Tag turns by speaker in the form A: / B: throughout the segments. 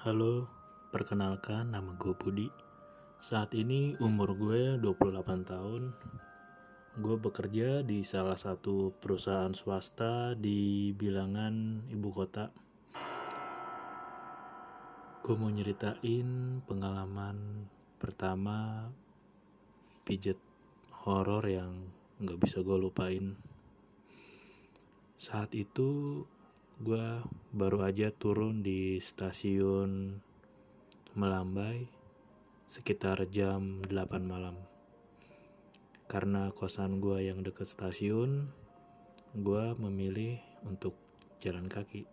A: Halo, perkenalkan nama gue Budi. Saat ini umur gue 28 tahun. Gue bekerja di salah satu perusahaan swasta di bilangan ibu kota. Gue mau nyeritain pengalaman pertama pijet horor yang gak bisa gue lupain. Saat itu gue baru aja turun di stasiun Melambai sekitar jam 8 malam. Karena kosan gue yang deket stasiun, gue memilih untuk jalan kaki.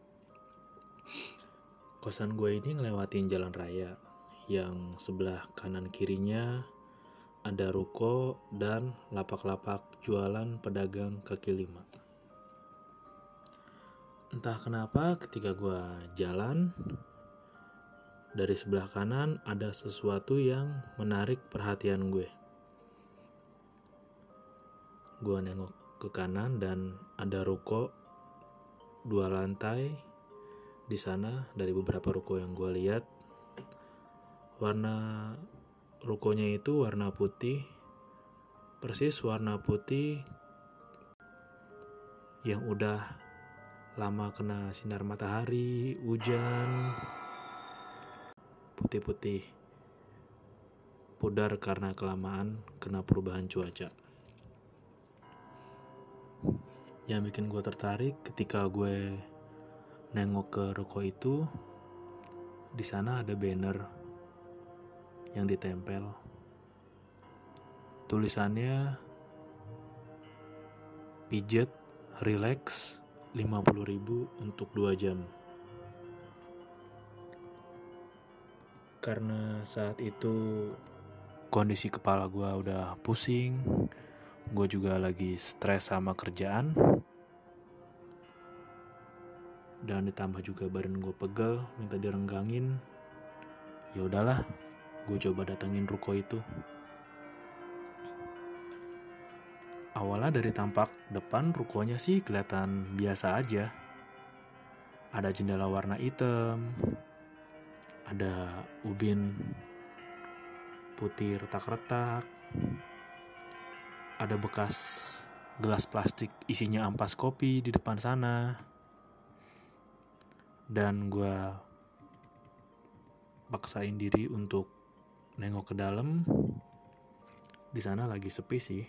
A: Kosan gue ini ngelewatin jalan raya yang sebelah kanan kirinya ada ruko dan lapak-lapak jualan pedagang kaki lima. Entah kenapa ketika gue jalan dari sebelah kanan ada sesuatu yang menarik perhatian gue. Gue nengok ke kanan dan ada ruko dua lantai di sana dari beberapa ruko yang gue lihat warna rukonya itu warna putih persis warna putih yang udah lama kena sinar matahari, hujan, putih-putih, pudar karena kelamaan kena perubahan cuaca. Yang bikin gue tertarik ketika gue nengok ke ruko itu, di sana ada banner yang ditempel. Tulisannya pijet, relax, 50.000 untuk 2 jam. Karena saat itu kondisi kepala gue udah pusing, gue juga lagi stres sama kerjaan, dan ditambah juga badan gue pegel, minta direnggangin. Ya udahlah, gue coba datengin ruko itu. Awalnya dari tampak depan rukonya sih kelihatan biasa aja. Ada jendela warna hitam, ada ubin putih retak-retak, ada bekas gelas plastik isinya ampas kopi di depan sana. Dan gue paksain diri untuk nengok ke dalam. Di sana lagi sepi sih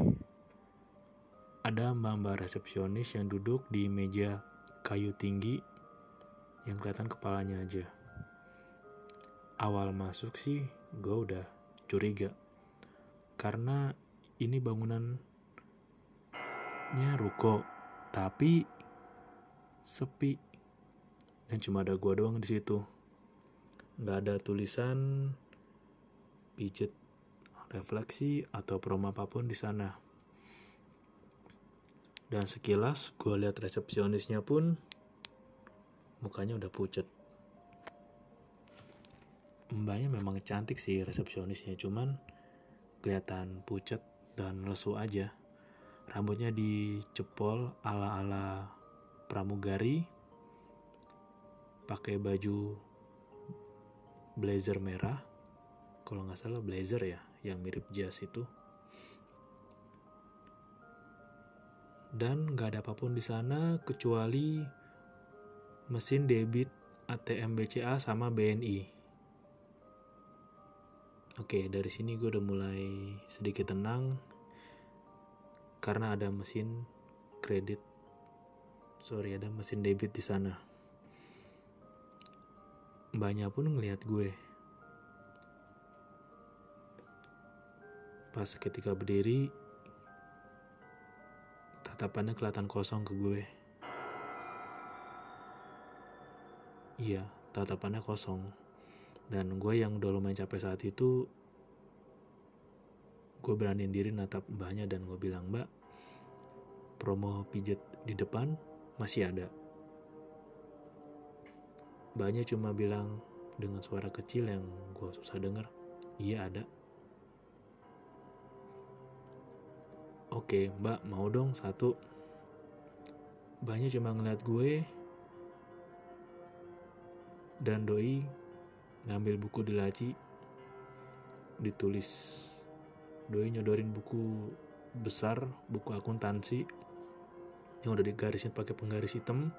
A: ada mbak-mbak resepsionis yang duduk di meja kayu tinggi yang kelihatan kepalanya aja. Awal masuk sih gue udah curiga karena ini bangunannya ruko tapi sepi dan cuma ada gue doang di situ. Nggak ada tulisan pijet refleksi atau promo apa pun di sana. Dan sekilas gue lihat resepsionisnya pun mukanya udah pucet. Mbaknya memang cantik sih resepsionisnya, cuman kelihatan pucet dan lesu aja. Rambutnya dicepol ala-ala pramugari, pakai baju blazer merah, kalau nggak salah blazer ya, yang mirip jas itu. Dan nggak ada apa pun di sana kecuali mesin debit ATM BCA sama BNI. Oke, dari sini gue udah mulai sedikit tenang karena ada mesin kredit. Sorry, ada mesin debit di sana. Mbaknya pun ngeliat gue. Pas ketika berdiri, Tatapannya kelihatan kosong ke gue. Iya, tatapannya kosong. Dan gue yang udah lumayan capek saat itu, gue beraniin diri natap mbahnya dan gue bilang, mbak, promo pijet di depan masih ada. Mbaknya cuma bilang dengan suara kecil yang gue susah denger, iya ada. Oke, mbak mau dong satu. Banyak cuma ngeliat gue dan doi ngambil buku di laci ditulis. Doi nyodorin buku besar buku akuntansi yang udah digarisin pakai penggaris hitam.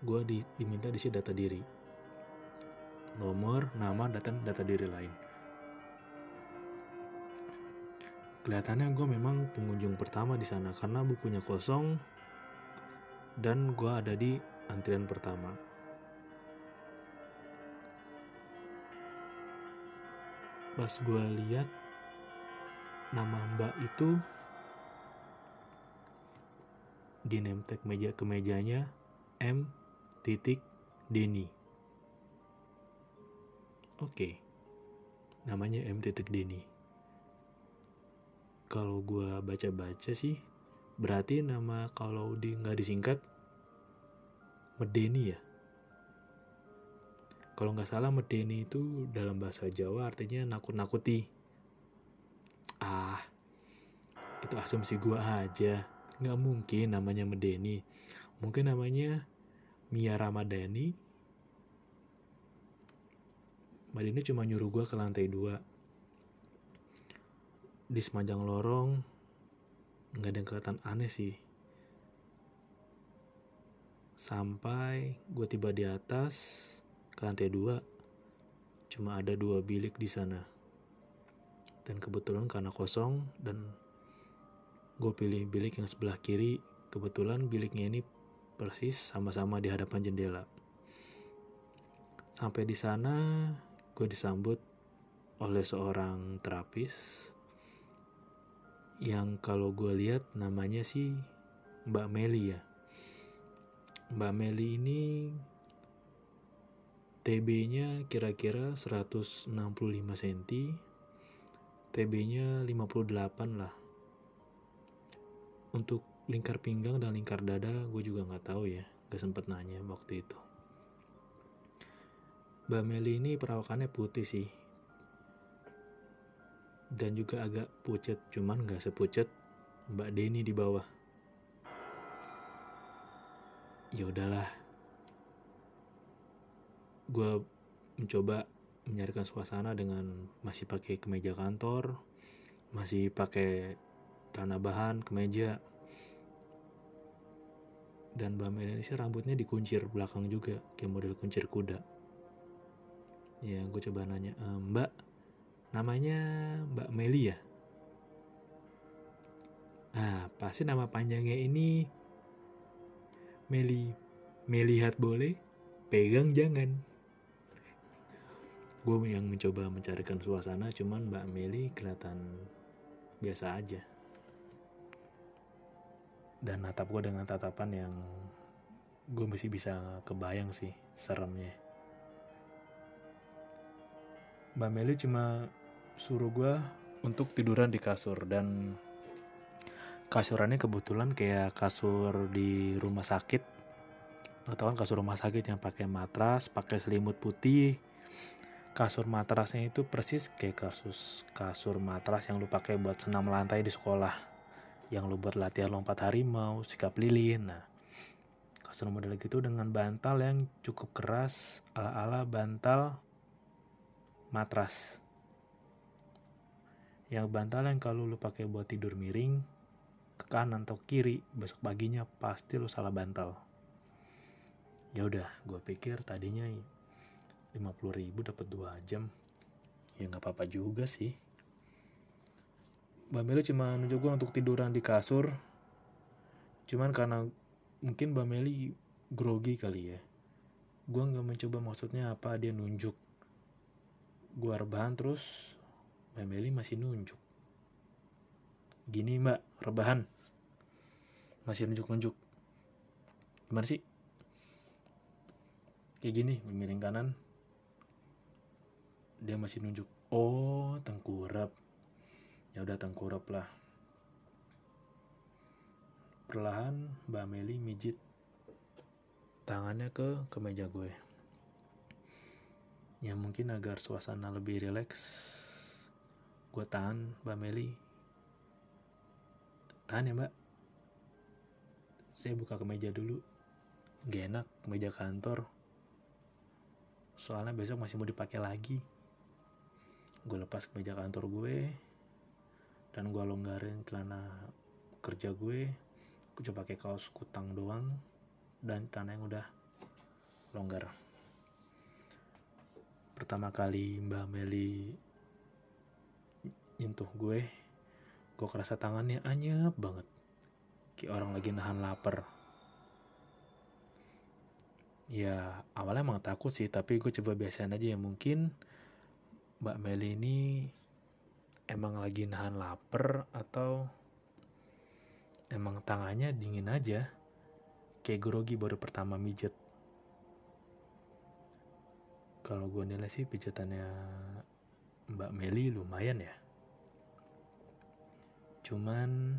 A: Gue di, diminta diisi data diri. Nomor nama data data diri lain kelihatannya gue memang pengunjung pertama di sana karena bukunya kosong dan gue ada di antrian pertama. Pas gue lihat nama mbak itu di name tag meja ke mejanya M titik Denny. Oke namanya M titik Denny kalau gue baca-baca sih berarti nama kalau di nggak disingkat Medeni ya? Kalau nggak salah Medeni itu dalam bahasa Jawa artinya nakut-nakuti. Ah itu asumsi gue aja. Nggak mungkin namanya Medeni. Mungkin namanya Mia Ramadhani. Mbak Dini cuma nyuruh gue ke lantai dua di sepanjang lorong nggak ada yang kelihatan aneh sih. Sampai gue tiba di atas ke lantai dua cuma ada dua bilik di sana. Dan kebetulan karena kosong dan gue pilih bilik yang sebelah kiri kebetulan biliknya ini persis sama-sama di hadapan jendela. Sampai di sana gue disambut oleh seorang terapis yang kalau gue lihat namanya sih Mbak Meli ya. Mbak Meli ini TB-nya kira-kira 165 cm, TB-nya 58 lah. Untuk lingkar pinggang dan lingkar dada gue juga nggak tahu ya, gak sempet nanya waktu itu. Mbak Meli ini perawakannya putih sih, dan juga agak pucet cuman nggak sepucet Mbak Denny di bawah. Ya udahlah. Gue mencoba menyarikan suasana dengan masih pakai kemeja kantor masih pakai tanah bahan kemeja. Dan Mbak sih rambutnya dikuncir belakang juga kayak model kuncir kuda. Ya gue coba nanya e, Mbak namanya Mbak Meli ya? Nah pasti nama panjangnya ini Meli. Melihat boleh pegang jangan. Gue yang mencoba mencarikan suasana cuman Mbak Meli kelihatan biasa aja. Dan natap gue dengan tatapan yang gue masih bisa kebayang sih seremnya. Mbak Meli cuma suruh gue untuk tiduran di kasur dan kasurannya kebetulan kayak kasur di rumah sakit. Atau kan kasur rumah sakit yang pakai matras pakai selimut putih. Kasur matrasnya itu persis kayak kasus kasur matras yang lu pakai buat senam lantai di sekolah. Yang lu buat latihan lompat harimau sikap lilin. Nah kasur model gitu dengan bantal yang cukup keras ala-ala bantal matras yang bantal yang kalau lu pakai buat tidur miring ke kanan atau kiri besok paginya pasti lu salah bantal. Ya udah gue pikir tadinya 50 ribu dapat dua jam. Ya nggak apa-apa juga sih. Mbak Meli cuma nunjuk gue untuk tiduran di kasur. Cuman karena mungkin Mbak Meli grogi kali ya. Gue nggak mencoba maksudnya apa dia nunjuk. Gue rebahan terus Mbak Meli masih nunjuk. Gini mbak, rebahan. Masih nunjuk-nunjuk. Gimana sih? Kayak gini, miring kanan. Dia masih nunjuk. Oh, tengkurap. Ya udah tengkurap lah. Perlahan Mbak Meli mijit tangannya ke kemeja gue. Ya mungkin agar suasana lebih rileks gue tahan Mbak Meli. Tahan ya Mbak. Saya buka kemeja dulu. Gak enak kemeja kantor. Soalnya besok masih mau dipakai lagi. Gue lepas kemeja kantor gue dan gue longgarin celana kerja gue. Gue coba pakai kaos kutang doang dan tanah yang udah longgar. Pertama kali Mbak Meli nyentuh gue gue kerasa tangannya anyep banget. Kayak orang lagi nahan lapar. Ya awalnya emang takut sih tapi gue coba biasain aja ya mungkin Mbak Meli ini emang lagi nahan lapar atau emang tangannya dingin aja. Kayak grogi baru pertama mijet kalau gue nilai sih pijatannya Mbak Meli lumayan ya cuman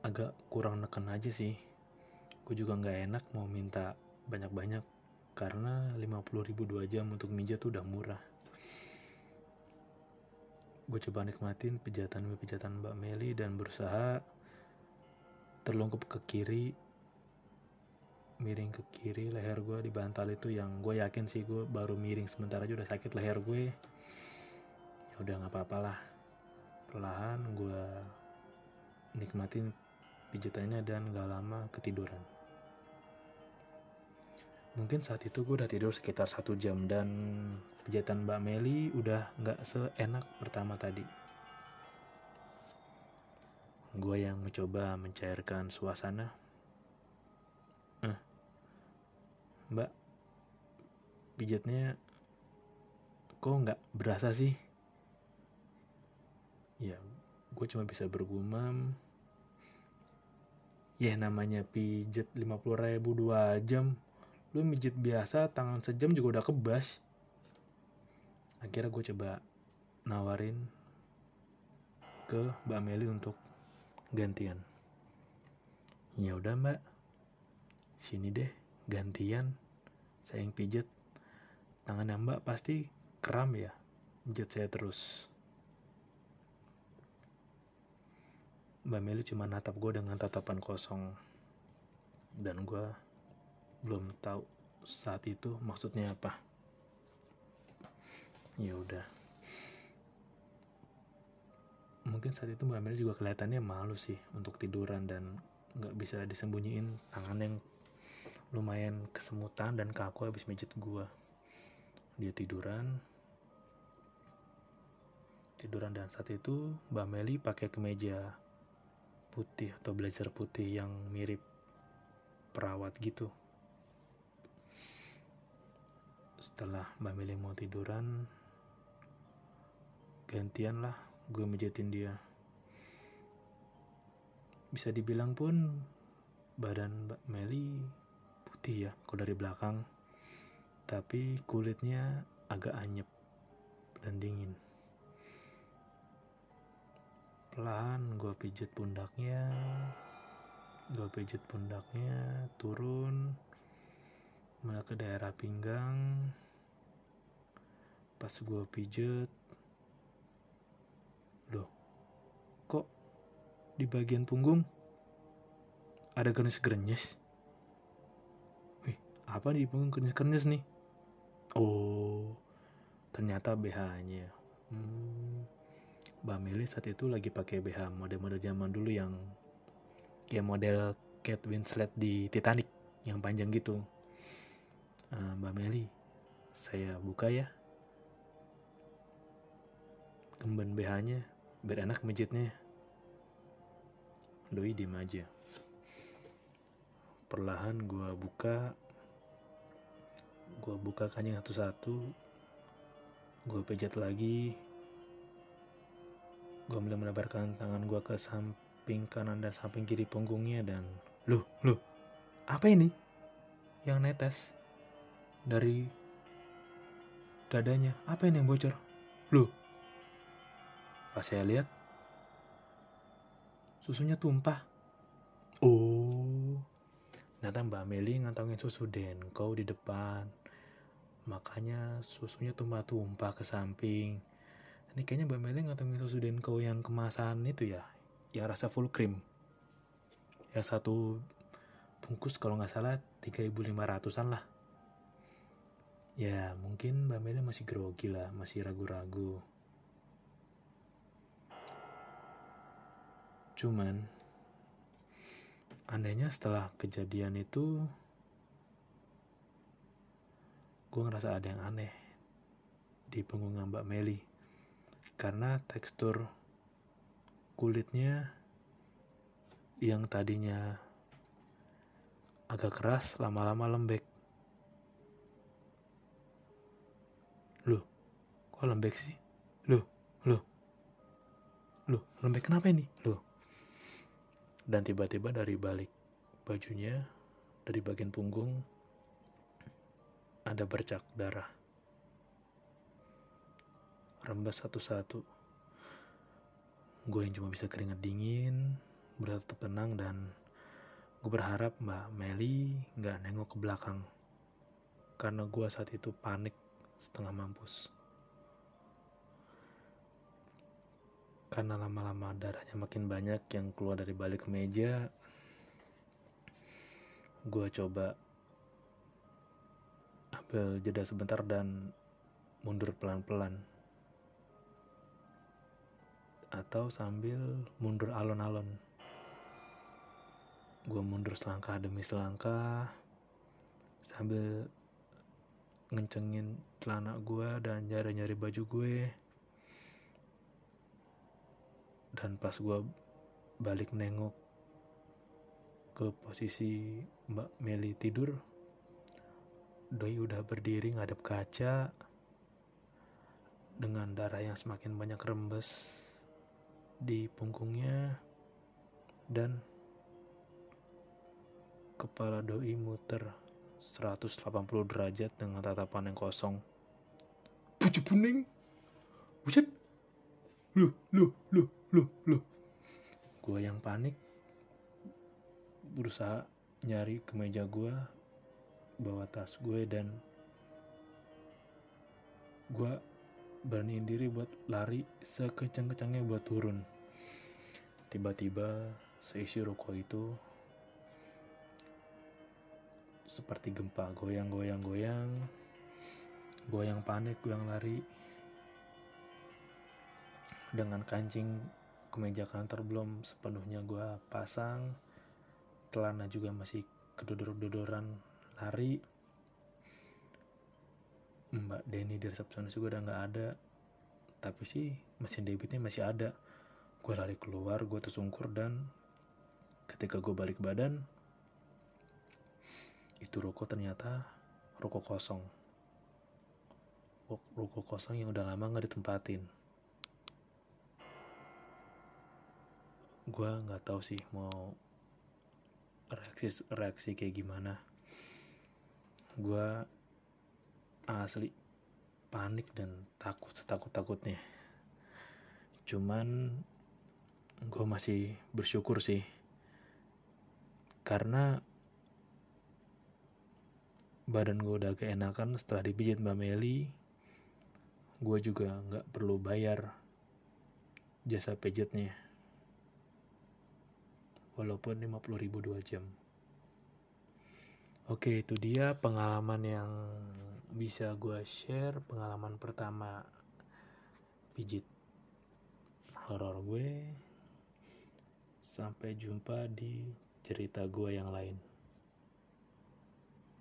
A: agak kurang neken aja sih. Gue juga nggak enak mau minta banyak-banyak karena 50 ribu 2 jam untuk mijat tuh udah murah. Gue coba nikmatin pijatan pijatan Mbak Meli dan berusaha terlungkup ke kiri miring ke kiri leher gue di bantal itu yang gue yakin sih gue baru miring sebentar aja udah sakit leher gue. Ya udah nggak apa-apa lah perlahan gue nikmatin pijatannya dan gak lama ketiduran mungkin saat itu gue udah tidur sekitar satu jam dan pijatan Mbak Meli udah nggak seenak pertama tadi. Gue yang mencoba mencairkan suasana. Eh, Mbak, pijatnya kok nggak berasa sih? Ya, gue cuma bisa bergumam. Ya namanya pijat 50 ribu 2 jam. Lu mijit biasa tangan sejam juga udah kebas. Akhirnya gue coba nawarin ke Mbak Meli untuk gantian. Ya udah Mbak. Sini deh gantian. Saya yang pijet. Tangan Mbak pasti kram ya. Pijet saya terus Mbak Meli cuma natap gue dengan tatapan kosong. Dan gue belum tahu saat itu maksudnya apa. Ya udah. Mungkin saat itu Mbak Meli juga kelihatannya malu sih untuk tiduran dan nggak bisa disembunyiin tangan yang lumayan kesemutan dan kaku habis mijit gua. Dia tiduran. Tiduran dan saat itu Mbak Meli pakai kemeja putih atau blazer putih yang mirip perawat gitu. Setelah Mbak Meli mau tiduran gantian lah gue mijitin dia. Bisa dibilang pun badan Mbak Meli putih ya kalau dari belakang. Tapi kulitnya agak anyep dan dingin pelan gue pijit pundaknya gue pijit pundaknya turun mulai ke daerah pinggang pas gue pijet Loh, kok di bagian punggung ada gernyes-gernyes? Wih, apa di punggung gernyes-gernyes nih? Oh, ternyata BH-nya. Hmm, Mbak Meli saat itu lagi pakai BH model-model zaman dulu yang kayak model Kate Winslet di Titanic yang panjang gitu. Uh, Mbak Meli, saya buka ya. Kemban BH-nya biar enak mijitnya. Doi diem aja. Perlahan gue buka. Gue buka kanyang satu-satu. Gue pijat lagi gue mulai menebarkan tangan gue ke samping kanan dan samping kiri punggungnya dan loh loh apa ini yang netes dari dadanya apa ini yang bocor loh Pas saya lihat, susunya tumpah. Oh, ternyata Mbak Meli ngantongin susu Denko di depan. Makanya susunya tumpah-tumpah ke samping. Ini kayaknya Mbak Meli ngantongin susu Denko yang kemasan itu ya, yang rasa full cream. Yang satu bungkus kalau nggak salah 3.500an lah. Ya, mungkin Mbak Meli masih grogi lah, masih ragu-ragu. Cuman, andainya setelah kejadian itu, gue ngerasa ada yang aneh di punggung Mbak Meli. Karena tekstur kulitnya yang tadinya agak keras, lama-lama lembek. Loh, kok lembek sih? Loh, loh, loh, lembek kenapa ini? Loh. Dan tiba-tiba dari balik bajunya, dari bagian punggung, ada bercak darah. Rembes satu-satu. Gue yang cuma bisa keringat dingin, berusaha tetap tenang dan gue berharap Mbak Meli nggak nengok ke belakang karena gue saat itu panik setengah mampus. Karena lama-lama darahnya makin banyak yang keluar dari balik meja, gue coba ambil jeda sebentar dan mundur pelan-pelan. Atau sambil mundur alon-alon. Gue mundur selangkah demi selangkah sambil ngencengin celana gue dan nyari-nyari baju gue dan pas gue balik nengok ke posisi Mbak Meli tidur Doi udah berdiri ngadep kaca dengan darah yang semakin banyak rembes di punggungnya dan kepala Doi muter 180 derajat dengan tatapan yang kosong. Pucuk kuning. Buset. Loh, loh, loh, loh, loh. Gue yang panik berusaha nyari ke meja gue, bawa tas gue dan gue beraniin diri buat lari sekencang-kencangnya buat turun. Tiba-tiba seisi ruko itu seperti gempa goyang-goyang-goyang goyang panik goyang lari dengan kancing kemeja kantor belum sepenuhnya gue pasang celana juga masih kedodor-dodoran lari Mbak Denny di resepsionis juga udah nggak ada. Tapi sih mesin debitnya masih ada. Gue lari keluar gue tersungkur dan ketika gue balik badan itu ruko ternyata ruko kosong. Ruko kosong yang udah lama nggak ditempatin. Gue nggak tahu sih mau reaksi reaksi kayak gimana. Gue asli. Panik dan takut setakut takutnya cuman gue masih bersyukur sih. Karena badan gue udah keenakan setelah dipijit Mbak Meli gue juga nggak perlu bayar jasa pijitnya. Walaupun 50 ribu 2 jam. Oke itu dia pengalaman yang bisa gue share pengalaman pertama pijit horor gue. Sampai jumpa di cerita gue yang lain